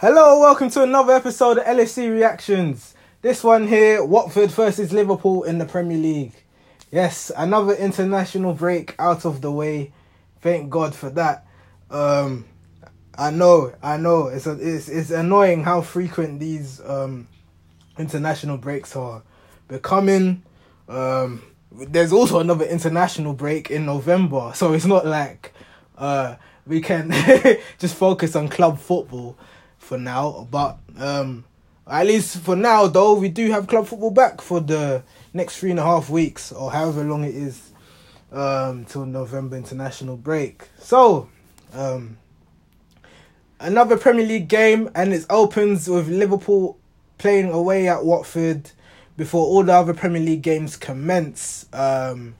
Hello, welcome to another episode of LFC Reactions. This one here, Watford versus Liverpool in the Premier League. Yes, another international break out of the way. Thank God for that. Um, I know, I know, it's a, it's it's annoying how frequent these um international breaks are becoming. Um, there's also another international break in November, so it's not like uh we can just focus on club football for now. But um, at least for now, though, we do have club football back for the next three and a half weeks or however long it is um, till November international break. So, um, another Premier League game, and it opens with Liverpool playing away at Watford before all the other Premier League games commence. Um,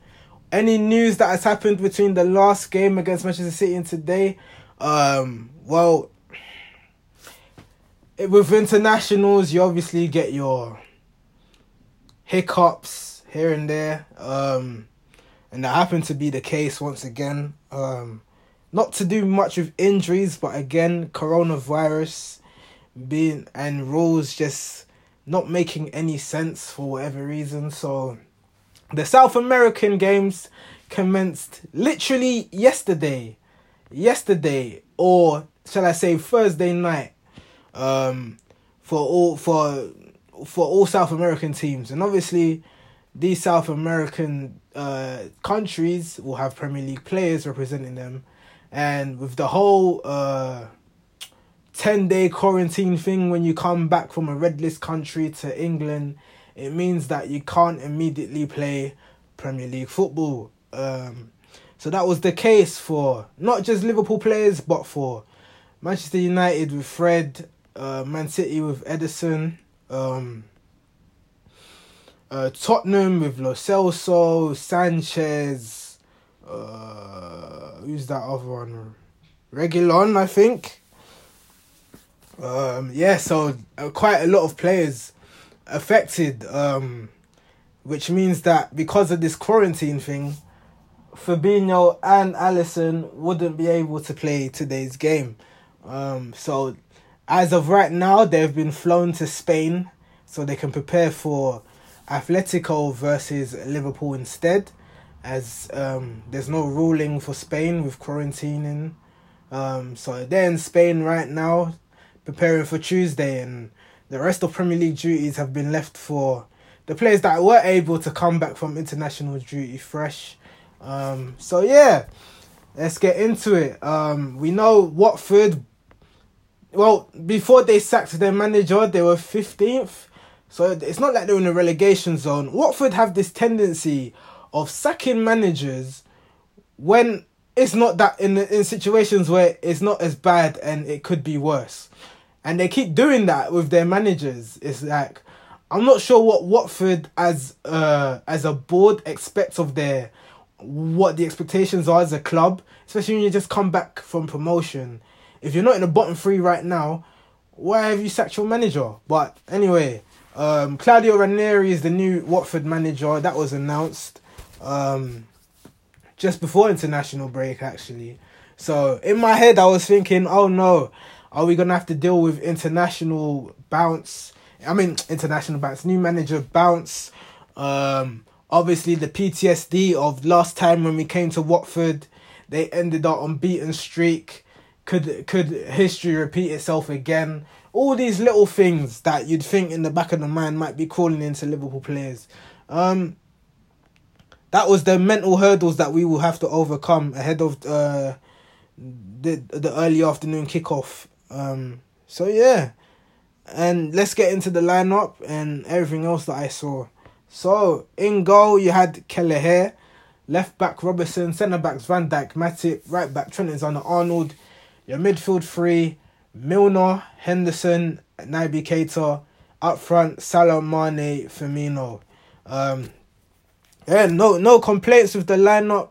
any news that has happened between the last game against Manchester City and today? Um, well, with internationals, you obviously get your hiccups here and there. Um, and that happened to be the case once again. Um, not to do much with injuries, but again, coronavirus being and rules just not making any sense for whatever reason. So the South American games commenced literally yesterday. Yesterday, or shall I say Thursday night um, for all for for all South American teams, and obviously these South American uh, countries will have Premier League players representing them, and with the whole uh, ten day quarantine thing when you come back from a red list country to England, it means that you can't immediately play Premier League football. Um, so that was the case for not just Liverpool players, but for Manchester United with Fred, uh, Man City with Ederson, um, uh, Tottenham with Lo Celso, Sanchez, uh, who's that other one? Reguilon, I think. Um, yeah, so uh, quite a lot of players affected, um, which means that because of this quarantine thing, Fabinho and Alisson wouldn't be able to play today's game. Um, so as of right now, they've been flown to Spain so they can prepare for Atletico versus Liverpool instead, as um, there's no ruling for Spain with quarantining. Um, so they're in Spain right now, preparing for Tuesday, and the rest of Premier League duties have been left for the players that were able to come back from international duty fresh. Um, so yeah, let's get into it. Um, we know Watford well, before they sacked their manager, they were 15th. So it's not like they're in a relegation zone. Watford have this tendency of sacking managers when it's not that in in situations where it's not as bad and it could be worse. And they keep doing that with their managers. It's like I'm not sure what Watford as uh as a board expects of their what the expectations are as a club, especially when you just come back from promotion if you're not in the bottom three right now, why have you sacked your manager? But anyway, um, Claudio Ranieri is the new Watford manager. That was announced um, just before international break, actually. So in my head, I was thinking, oh no, are we gonna have to deal with international bounce? I mean, international bounce, new manager bounce. Um, obviously the PTSD of last time when we came to Watford, they ended up on beaten streak could could history repeat itself again? All these little things that you'd think in the back of the mind might be crawling into Liverpool players. Um, that was the mental hurdles that we will have to overcome ahead of uh, the the early afternoon kickoff. Um, so yeah, and let's get into the lineup and everything else that I saw. So in goal you had Kelleher, left back Robertson, centre backs Van Dijk, Matip, right back Trent Alexander-Arnold. Your midfield three, Milner, Henderson, Naby Keita. Up front, Salah, Mane, Firmino. Um, yeah, no, no complaints with the lineup.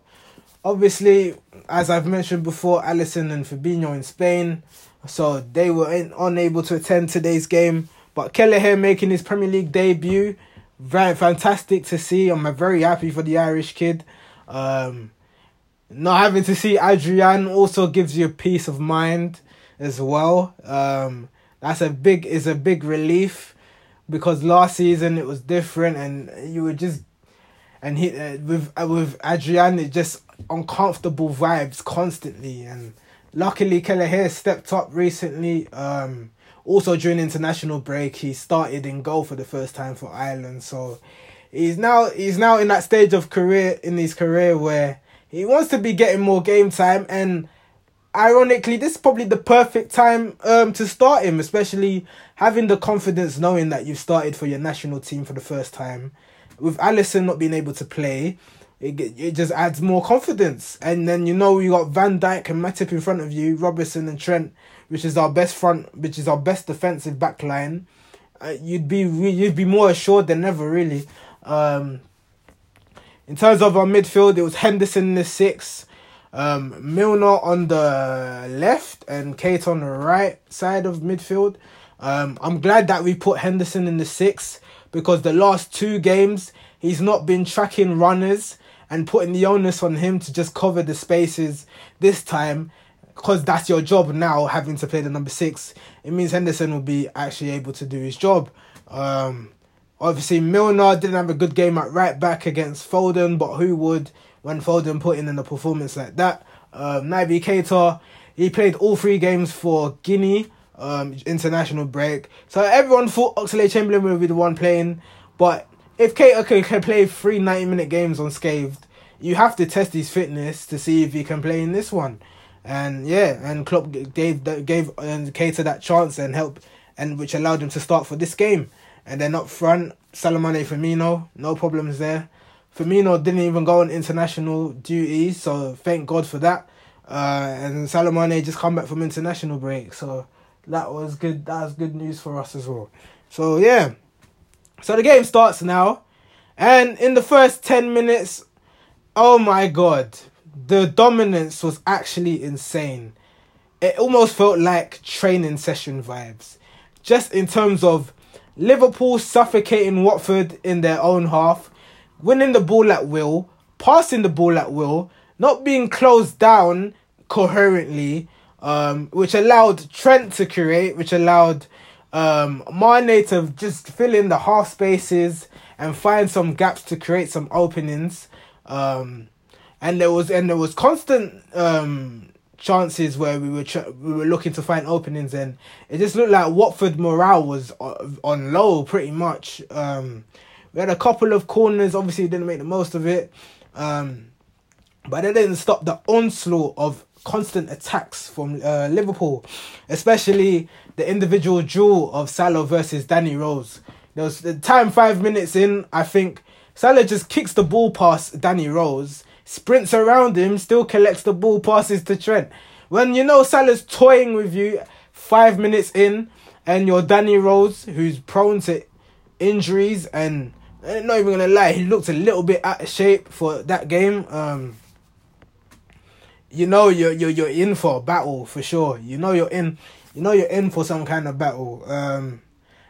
Obviously, as I've mentioned before, Alisson and Fabinho in Spain, so they were in, unable to attend today's game. But Kelleher making his Premier League debut, very fantastic to see. I'm very happy for the Irish kid. Um, not having to see Adrian also gives you peace of mind as well. Um, That's a big is a big relief because last season it was different and you were just and he uh, with uh, with Adrian it just uncomfortable vibes constantly. And luckily Kelleher stepped up recently. Um also during international break he started in goal for the first time for Ireland. So he's now he's now in that stage of career in his career where he wants to be getting more game time and ironically this is probably the perfect time um to start him especially having the confidence knowing that you've started for your national team for the first time. With Alisson not being able to play it, it just adds more confidence. And then you know you got Van Dijk and Matip in front of you Robertson and Trent which is our best front which is our best defensive back line. Uh, you'd be you'd be more assured than ever really. Um in terms of our midfield, it was Henderson in the six, um, Milner on the left, and Keita on the right side of midfield. Um, I'm glad that we put Henderson in the six because the last two games he's not been tracking runners and putting the onus on him to just cover the spaces this time because that's your job now having to play the number six it means henderson will be actually able to do his job um, Obviously, Milner didn't have a good game at right back against Foden, but who would when Foden put in in a performance like that? Um, Naby Keita, he played all three games for Guinea um, international break. So everyone thought Oxlade-Chamberlain would be the one playing, but if Keita can, can play three 90 minute games unscathed, you have to test his fitness to see if he can play in this one. And yeah, and Klopp gave gave um, Keita that chance and help, and which allowed him to start for this game. And then up front, Salah Mane Firmino, no problems there. Firmino didn't even go on international duty, so thank God for that. Uh, and Salah Mane just come back from international break, so that was good. That was good news for us as well. So yeah, so the game starts now, and in the first ten minutes, oh my God, the dominance was actually insane. It almost felt like training session vibes, just in terms of Liverpool suffocating Watford in their own half, winning the ball at will, passing the ball at will, not being closed down coherently, um, which allowed Trent to create, which allowed um, Mane to just fill in the half spaces and find some gaps to create some openings. Um, and there was and there was constant um, chances where we were we were looking to find openings and it just looked like Watford morale was on low pretty much. Um, we had a couple of corners, obviously didn't make the most of it, um, but it didn't stop the onslaught of constant attacks from uh, Liverpool, especially the individual duel of Salah versus Danny Rose. There was the time five minutes in, I think Salah just kicks the ball past Danny Rose sprints around him, still collects the ball, passes to Trent. When you know Salah's toying with you five minutes in, and you're Danny Rose, who's prone to injuries, and I'm not even gonna lie, he looked a little bit out of shape for that game. Um, you know you're you're you're in for a battle for sure. You know you're in, you know you're in for some kind of battle. Um,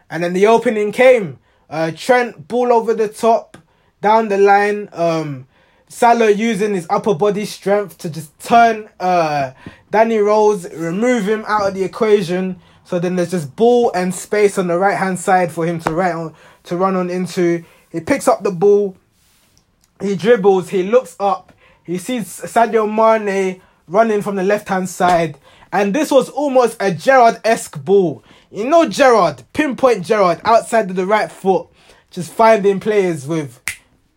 and then the opening came. Uh, Trent ball over the top, down the line. Um, Salah using his upper body strength to just turn uh, Danny Rose, remove him out of the equation. So then there's just ball and space on the right hand side for him to right on to run on into. He picks up the ball, he dribbles, he looks up, he sees Sadio Mane running from the left hand side, and this was almost a Gerrard esque ball. You know Gerrard, pinpoint Gerrard outside of the right foot, just finding players with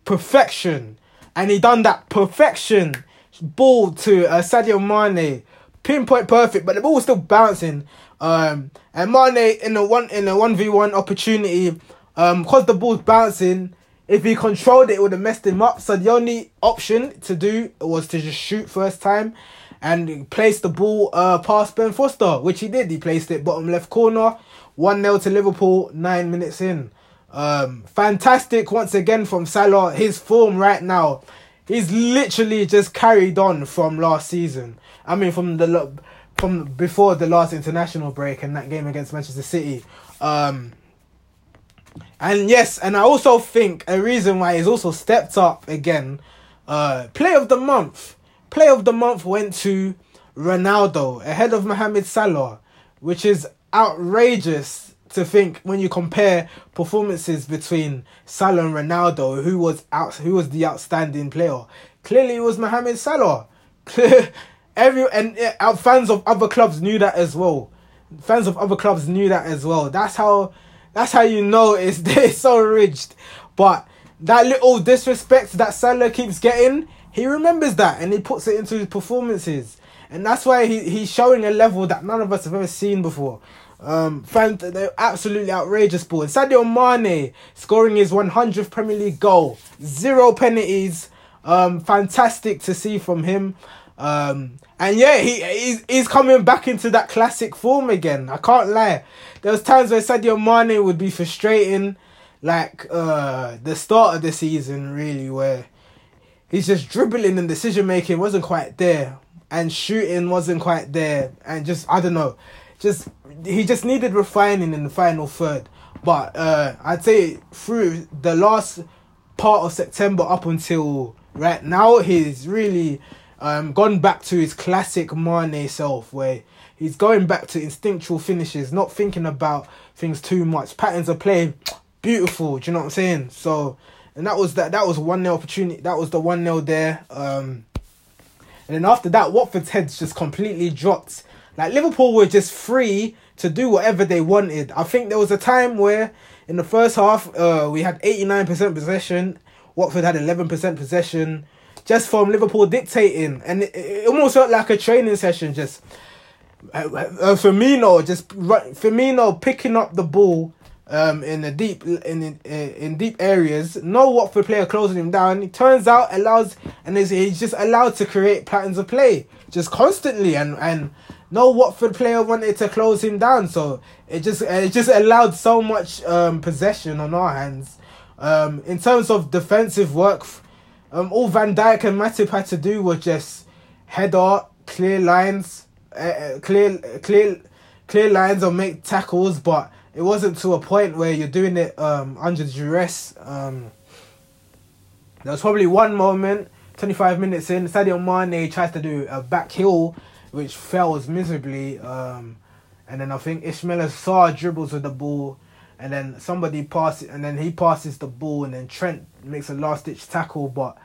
perfection and he done that perfection ball to uh, Sadio Mane, pinpoint perfect, but the ball was still bouncing. Um, and Mane in a one in a one v one opportunity, um, cause the ball's bouncing. If he controlled it, it would have messed him up. So the only option to do was to just shoot first time, and place the ball uh past Ben Foster, which he did. He placed it bottom left corner, one 0 to Liverpool. Nine minutes in. Um, fantastic once again from Salah. His form right now, he's literally just carried on from last season. I mean, from the from before the last international break and that game against Manchester City. Um, and yes, and I also think a reason why he's also stepped up again. Uh, play of the month, play of the month went to Ronaldo ahead of Mohamed Salah, which is outrageous to think when you compare performances between Salah and Ronaldo, who was out, who was the outstanding player. Clearly, it was Mohamed Salah. Every and uh, fans of other clubs knew that as well. Fans of other clubs knew that as well. That's how. That's how you know it's so rigged. But that little disrespect that Salah keeps getting, he remembers that and he puts it into his performances. And that's why he, he's showing a level that none of us have ever seen before. Um, they're absolutely outrageous ball. And Sadio Mane scoring his 100th Premier League goal, zero penalties. Um, fantastic to see from him. Um, and yeah, he he's, he's coming back into that classic form again. I can't lie. There was times where Sadio Mane would be frustrating, like uh, the start of the season, really, where he's just dribbling and decision making wasn't quite there, and shooting wasn't quite there, and just I don't know, just he just needed refining in the final third. But uh, I'd say through the last part of September up until right now, he's really um, gone back to his classic Mane self, where he's going back to instinctual finishes, not thinking about things too much. Patterns of play, beautiful. Do you know what I'm saying? So, and that was that. That was one nil opportunity. That was the one nil there. Um, and then after that, Watford's heads just completely dropped. Like Liverpool were just free to do whatever they wanted. I think there was a time where in the first half, uh, we had 89% possession. Watford had 11% possession just from Liverpool dictating. And it, it almost felt like a training session just. Uh, uh, Firmino just Firmino picking up the ball um, in the deep in, in in deep areas. No Watford player closing him down. He turns out allows and is he's just allowed to create patterns of play just constantly and and no Watford player wanted to close him down. So it just it just allowed so much um, possession on our hands. Um, in terms of defensive work, um, all Van Dijk and Matip had to do was just head header, clear lines, uh, clear clear clear lines or make tackles, but it wasn't to a point where you're doing it um, under duress. Um, there was probably one moment, 25 minutes in, Sadio Mane tries to do a back heel which fails miserably. Um, and then I think Ismaila Sarr dribbles with the ball, and then somebody passes, and then he passes the ball, and then Trent makes a last ditch tackle, but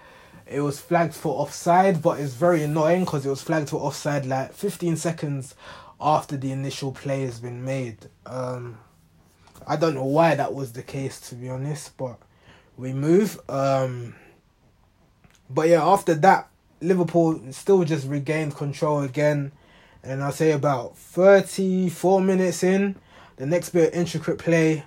it was flagged for offside. But it's very annoying because it was flagged for offside like 15 seconds after the initial play has been made. Um, I don't know why that was the case to be honest, but we move. Um, but yeah, after that, Liverpool still just regained control again. And I'll say about 34 minutes in, the next bit of intricate play.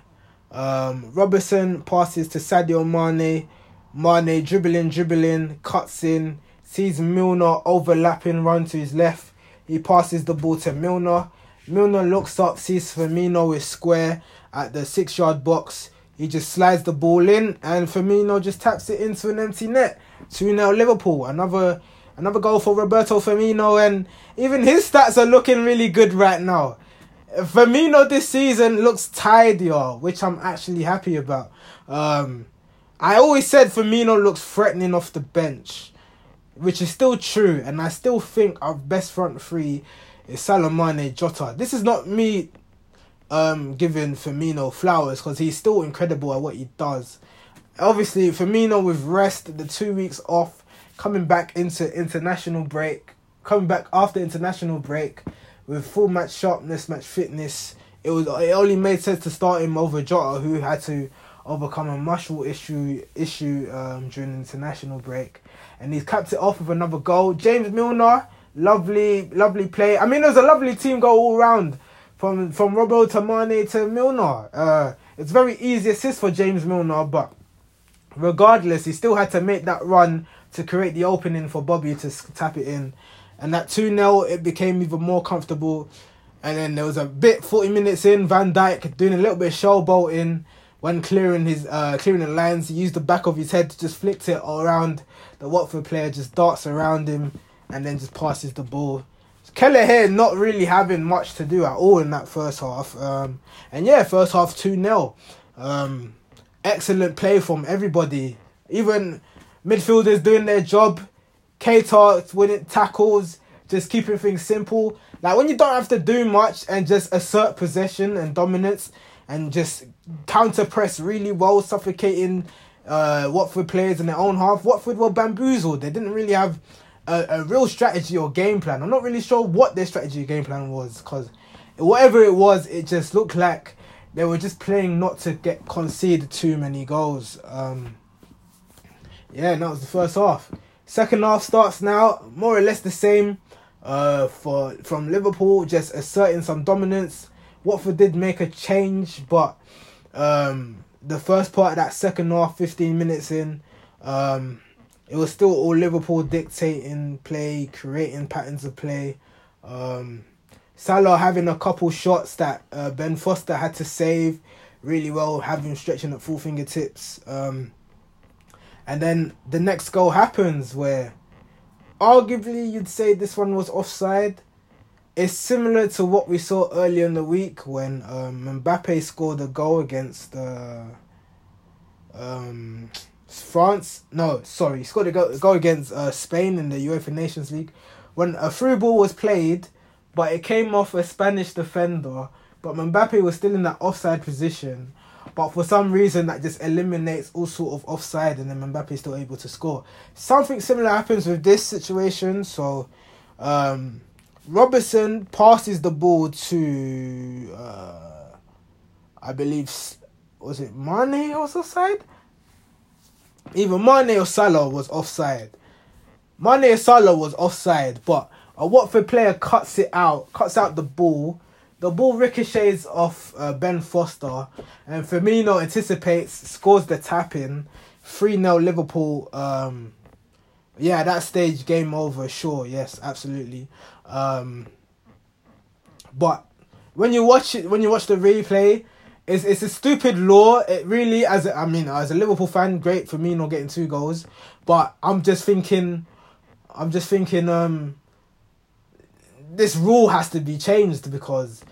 Um, Robertson passes to Sadio Mane. Mane dribbling, dribbling, cuts in, sees Milner overlapping, run to his left. He passes the ball to Milner. Milner looks up, sees Firmino is square at the six yard box. He just slides the ball in, and Firmino just taps it into an empty net. 2 0 Liverpool. Another another goal for Roberto Firmino, and even his stats are looking really good right now. Firmino this season looks tidier, which I'm actually happy about. Um, I always said Firmino looks threatening off the bench, which is still true, and I still think our best front three is Salah Mane Jota. This is not me um, giving Firmino flowers because he's still incredible at what he does obviously Firmino with rest, the two weeks off, coming back into international break, coming back after international break with full match sharpness, match fitness. It was it only made sense to start him over Jota, who had to overcome a muscle issue issue um, during international break, and he's capped it off with another goal. James Milner, lovely lovely play. I mean, it was a lovely team goal all round from from Robo to Mane to Milner. Uh, it's very easy assist for James Milner, but regardless, he still had to make that run to create the opening for Bobby to tap it in. And that 2 0, it became even more comfortable. And then there was a bit 40 minutes in, Van Dijk doing a little bit of showboating when clearing his uh clearing the lines. He used the back of his head to just flicked it around. The Watford player just darts around him and then just passes the ball. Kelleher not really having much to do at all in that first half. Um, and yeah, first half 2 0. Um, excellent play from everybody. Even midfielders doing their job. Keita winning tackles. just keeping things simple. Like when you don't have to do much and just assert possession and dominance and just counter press really well, suffocating uh, Watford players in their own half. Watford were bamboozled. They didn't really have a, a real strategy or game plan. I'm not really sure what their strategy game plan was because whatever it was, it just looked like they were just playing not to get conceded too many goals. Um, yeah, and that was the first half. Second half starts now, more or less the same. Uh, for from Liverpool, just asserting some dominance. Watford did make a change, but um, the first part of that second half, fifteen minutes in, um, it was still all Liverpool dictating play, creating patterns of play. Um, Salah having a couple shots that uh, Ben Foster had to save really well, having stretching at full fingertips. Um, and then the next goal happens where arguably you'd say this one was offside. It's similar to what we saw earlier in the week when um, Mbappe scored a goal against uh, um, France. No, sorry, scored a a goal against uh, Spain in the UEFA Nations League when a through ball was played, but it came off a Spanish defender. But Mbappe was still in that offside position, but for some reason that just eliminates all sort of offside, and then Mbappe is still able to score. Something similar happens with this situation. So, um, Robertson passes the ball to, uh, I believe, was it Mane was offside? Either Mane or Salah was offside. Mane or Salah was offside, but a Watford player cuts it out, cuts out the ball. The ball ricochets off uh, Ben Foster, and Firmino anticipates, scores the tap in. 3 0 Liverpool. Um, yeah, that stage, game over, sure, yes, absolutely. Um, but when you watch it, when you watch the replay, it's it's a stupid law. It really, as a, I mean, as a Liverpool fan, great for me not getting two goals, but I'm just thinking, I'm just thinking, um, this rule has to be changed because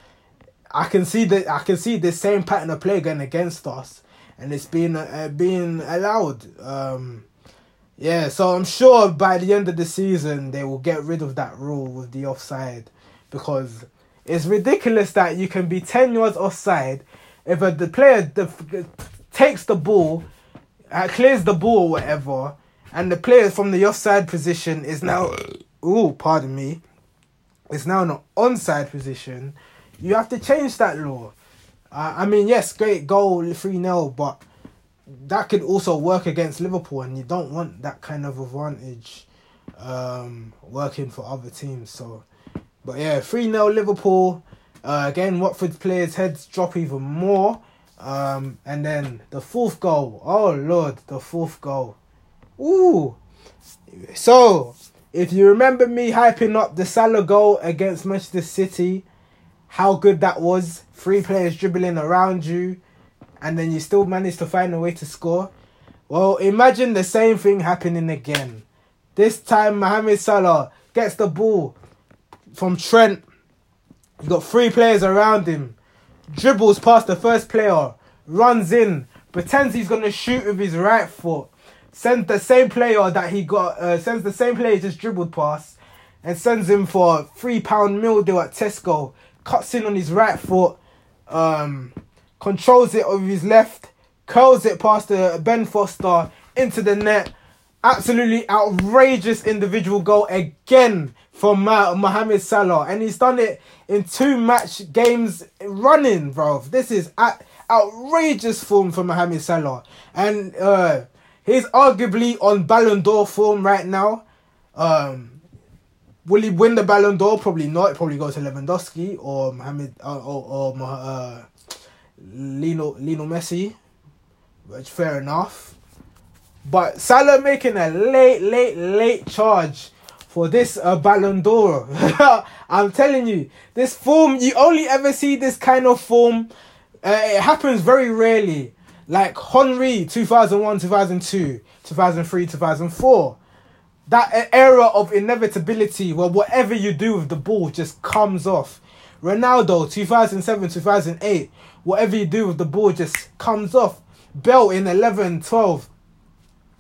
I can see that I can see the same pattern of play going against us, and it's being uh, being allowed. Um, yeah, so I'm sure by the end of the season they will get rid of that rule with the offside because it's ridiculous that you can be ten yards offside if a, the player the, takes the ball, uh, clears the ball or whatever, and the player from the offside position is now, oh, pardon me, is now in an onside position, you have to change that law. Uh, I mean, yes, great goal, 3 0, but that could also work against Liverpool, and you don't want that kind of advantage um, working for other teams. So, but yeah, 3 0 Liverpool. Uh, again, Watford players' heads drop even more. Um, and then the fourth goal. Oh, Lord, the fourth goal. Ooh. So, if you remember me hyping up the Salah goal against Manchester City, how good that was. Three players dribbling around you, and then you still managed to find a way to score. Well, imagine the same thing happening again. This time, Mohamed Salah gets the ball from Trent you got three players around him. Dribbles past the first player, runs in, pretends he's gonna shoot with his right foot. Sends the same player that he got, uh, sends the same player just dribbled past, and sends him for a three pound meal deal at Tesco. Cuts in on his right foot, um, controls it with his left, curls it past the Ben Foster into the net. Absolutely outrageous individual goal again from Mohamed Salah, and he's done it in two match games running, bro. This is outrageous form for Mohamed Salah, and uh, he's arguably on Ballon d'Or form right now. Um, will he win the Ballon d'Or? Probably not. It probably goes to Lewandowski or Mohamed uh, or, or uh, Lino Lino Messi, which fair enough. But Salah making a late, late, late charge for this uh, Ballon d'Or. I'm telling you, this form, you only ever see this kind of form. Uh, it happens very rarely. Like Henry, 2001, 2002, 2003, 2004. That era of inevitability where whatever you do with the ball just comes off. Ronaldo, 2007, 2008, whatever you do with the ball just comes off. Bale in 11, 12.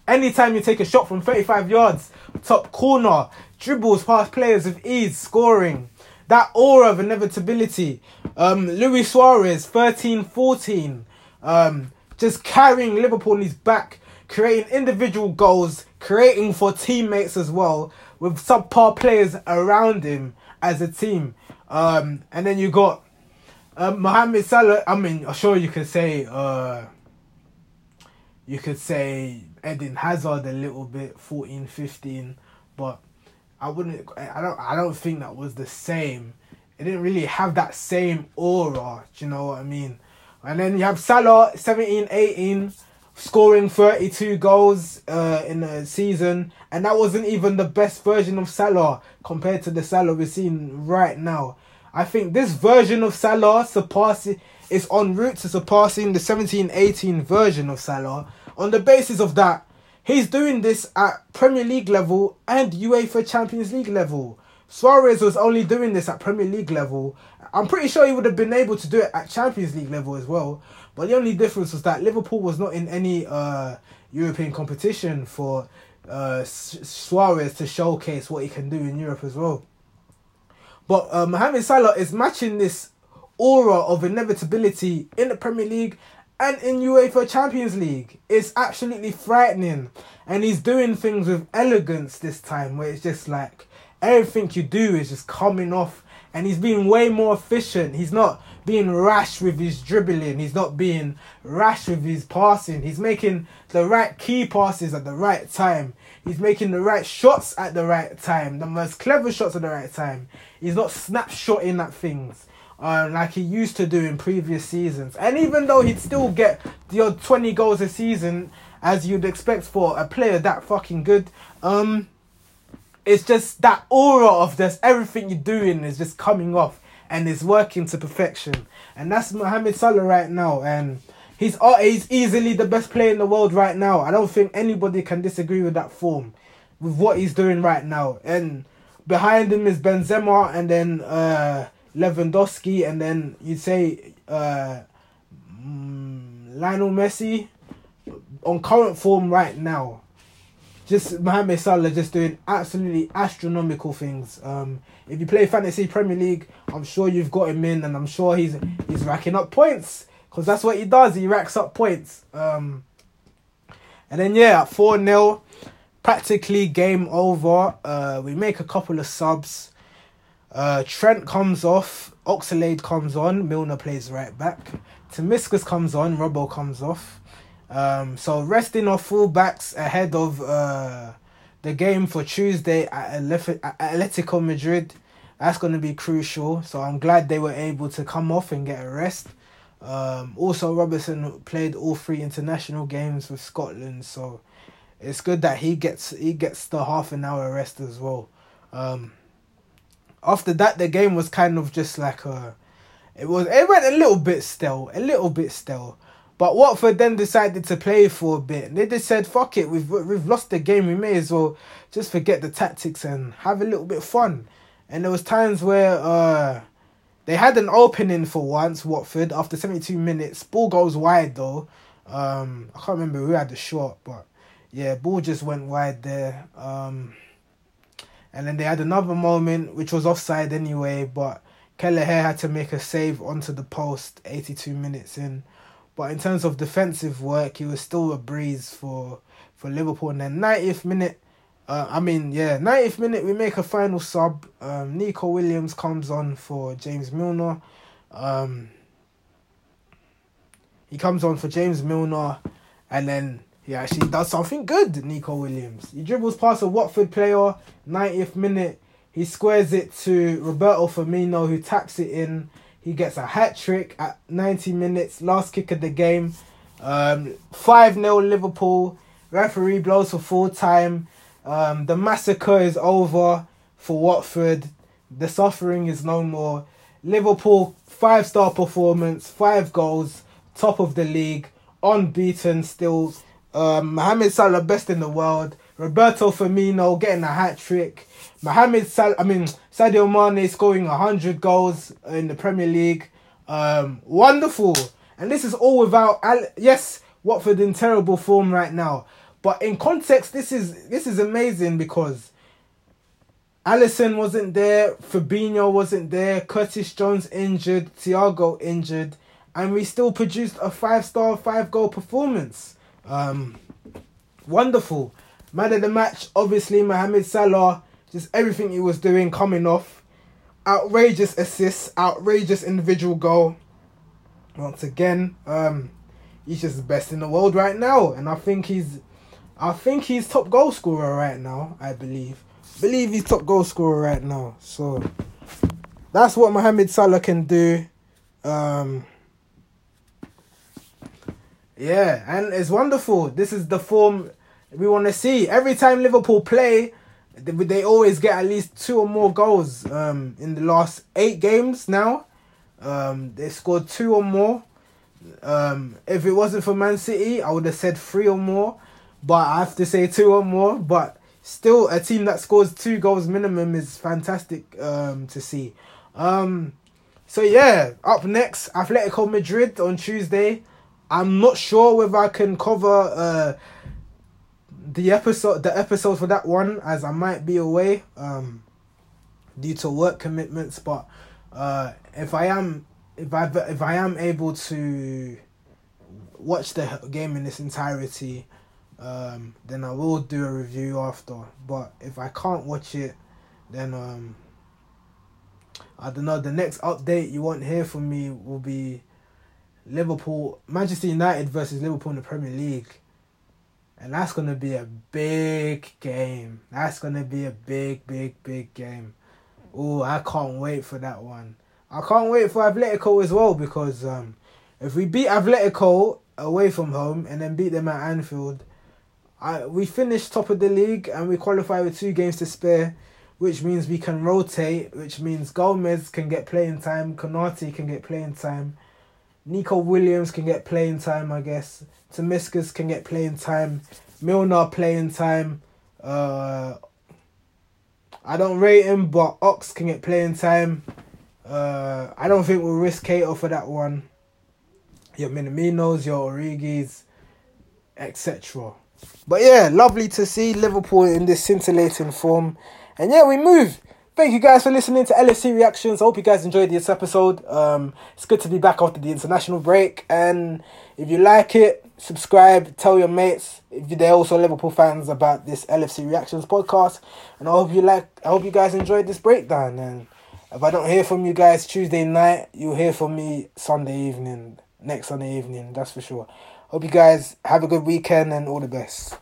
Anytime you take a shot from 35 yards, top corner, dribbles past players with ease, scoring. That aura of inevitability. Um, Luis Suarez, 13 14. Um, just carrying Liverpool on his back, creating individual goals, creating for teammates as well, with subpar players around him as a team. Um, and then you got um, Mohamed Salah. I mean, I'm sure you could say, uh, you could say Eden Hazard a little bit, 14, 15, but I wouldn't. I don't. I don't think that was the same. It didn't really have that same aura. Do you know what I mean? And then you have Salah, 17, 18, scoring 32 goals uh, in a season. And that wasn't even the best version of Salah compared to the Salah we're seeing right now. I think this version of Salah surpasses is en route to surpassing the 17 18 version of Salah. On the basis of that, he's doing this at Premier League level and UEFA Champions League level. Suarez was only doing this at Premier League level. I'm pretty sure he would have been able to do it at Champions League level as well. But the only difference was that Liverpool was not in any uh, European competition for uh, Suarez to showcase what he can do in Europe as well. But uh, Mohamed Salah is matching this aura of inevitability in the Premier League and in UEFA Champions League. It's absolutely frightening. And he's doing things with elegance this time, where it's just like everything you do is just coming off and he's being way more efficient. He's not being rash with his dribbling. He's not being rash with his passing. He's making the right key passes at the right time. He's making the right shots at the right time, the most clever shots at the right time. He's not snapshotting at things uh, like he used to do in previous seasons. And even though he'd still get your 20 goals a season, as you'd expect for a player that fucking good, um, it's just that aura of just everything you're doing is just coming off and is working to perfection. And that's Mohamed Salah right now. And he's uh, he's easily the best player in the world right now. I don't think anybody can disagree with that form, with what he's doing right now. And behind him is Benzema and then uh, Lewandowski and then you'd say uh, mm, Lionel Messi on current form right now just Mohamed Salah just doing absolutely astronomical things. Um, if you play fantasy Premier League, I'm sure you've got him in, and I'm sure he's he's racking up points because that's what he does. He racks up points. Um, and then yeah, four 0 practically game over. Uh, we make a couple of subs. Uh, Trent comes off, Oxlade comes on, Milner plays right back. Tsimikas comes on, Robbo comes off. Um, so resting our fullbacks ahead of uh, the game for Tuesday at Atletico Madrid. That's going to be crucial. So I'm glad they were able to come off and get a rest. Um, also, Robertson played all three international games with Scotland, so it's good that he gets he gets the half an hour rest as well. Um, after that, the game was kind of just like a, it was it went a little bit still, a little bit still. But Watford then decided to play for a bit. They just said, "Fuck it, we've we've lost the game. We may as well just forget the tactics and have a little bit of fun." And there was times where uh, they had an opening for once. Watford after seventy two minutes, ball goes wide though. Um, I can't remember who had the shot, but yeah, ball just went wide there. Um, and then they had another moment which was offside anyway, but Kelleher had to make a save onto the post. Eighty two minutes in. But in terms of defensive work, he was still a breeze for for Liverpool. And then 90th minute, uh, I mean, yeah, 90th minute, we make a final sub. Um, Neco Williams comes on for James Milner. Um, he comes on for James Milner, and then he actually does something good. Neco Williams. He dribbles past a Watford player. 90th minute, he squares it to Roberto Firmino, who taps it in. He gets a hat trick at 90 minutes, last kick of the game. Um, 5 0 Liverpool. Referee blows for full time. Um, the massacre is over for Watford. The suffering is no more. Liverpool, five star performance, five goals, top of the league, unbeaten still. Um, Mohamed Salah, best in the world. Roberto Firmino getting a hat trick. Mohamed Sal, I mean Sadio Mane scoring hundred goals in the Premier League. Um, wonderful, and this is all without. Yes, Watford in terrible form right now, But in context, this is this is amazing because Alisson wasn't there, Fabinho wasn't there, Curtis Jones injured, Thiago injured, and we still produced a five star, five goal performance. Um, wonderful. Man of the match, obviously Mohamed Salah, just everything he was doing coming off. Outrageous assists, outrageous individual goal. Once again, um, he's just the best in the world right now, and I think he's, I think he's top goal scorer right now. I believe believe he's top goal scorer right now. So that's what Mohamed Salah can do. Um, yeah, and it's wonderful. This is the form we want to see. Every time Liverpool play, they, always get at least two or more goals. Um, in the last eight games now, um, they scored two or more. Um, if it wasn't for Man City, I would have said three or more, but I have to say two or more. But still a team that scores two goals minimum is fantastic um, to see. Um, so yeah, up next, Atletico Madrid on Tuesday. I'm not sure whether I can cover uh, the episode the episode for that one as I might be away um, due to work commitments. But uh, if I am if I if I am able to watch the game in its entirety, um, then I will do a review after. But if I can't watch it, then um, I don't know. The next update you won't hear from me will be Liverpool, Manchester United versus Liverpool in the Premier League, and that's gonna be a big game. That's gonna be a big, big, big game. Oh, I can't wait for that one. I can't wait for Atletico as well because um, if we beat Atletico away from home and then beat them at Anfield, I we finish top of the league and we qualify with two games to spare, which means we can rotate, which means Gomez can get playing time, Konate can get playing time, Neco Williams can get playing time, I guess. Tsimikas can get playing time, Milner playing time. Uh, I don't rate him, but Ox can get playing time. Uh, I don't think we'll risk Cato for that one. Your Minaminos, your Origi's, etc. But yeah, lovely to see Liverpool in this scintillating form. And yeah, we move. Thank you guys for listening to LFC Reactions. I hope you guys enjoyed this episode. Um, it's good to be back after the international break. And if you like it, subscribe, tell your mates if they're also Liverpool fans about this LFC Reactions podcast. And I hope you like. I hope you guys enjoyed this breakdown. And if I don't hear from you guys Tuesday night, you'll hear from me Sunday evening, next Sunday evening. That's for sure. Hope you guys have a good weekend and all the best.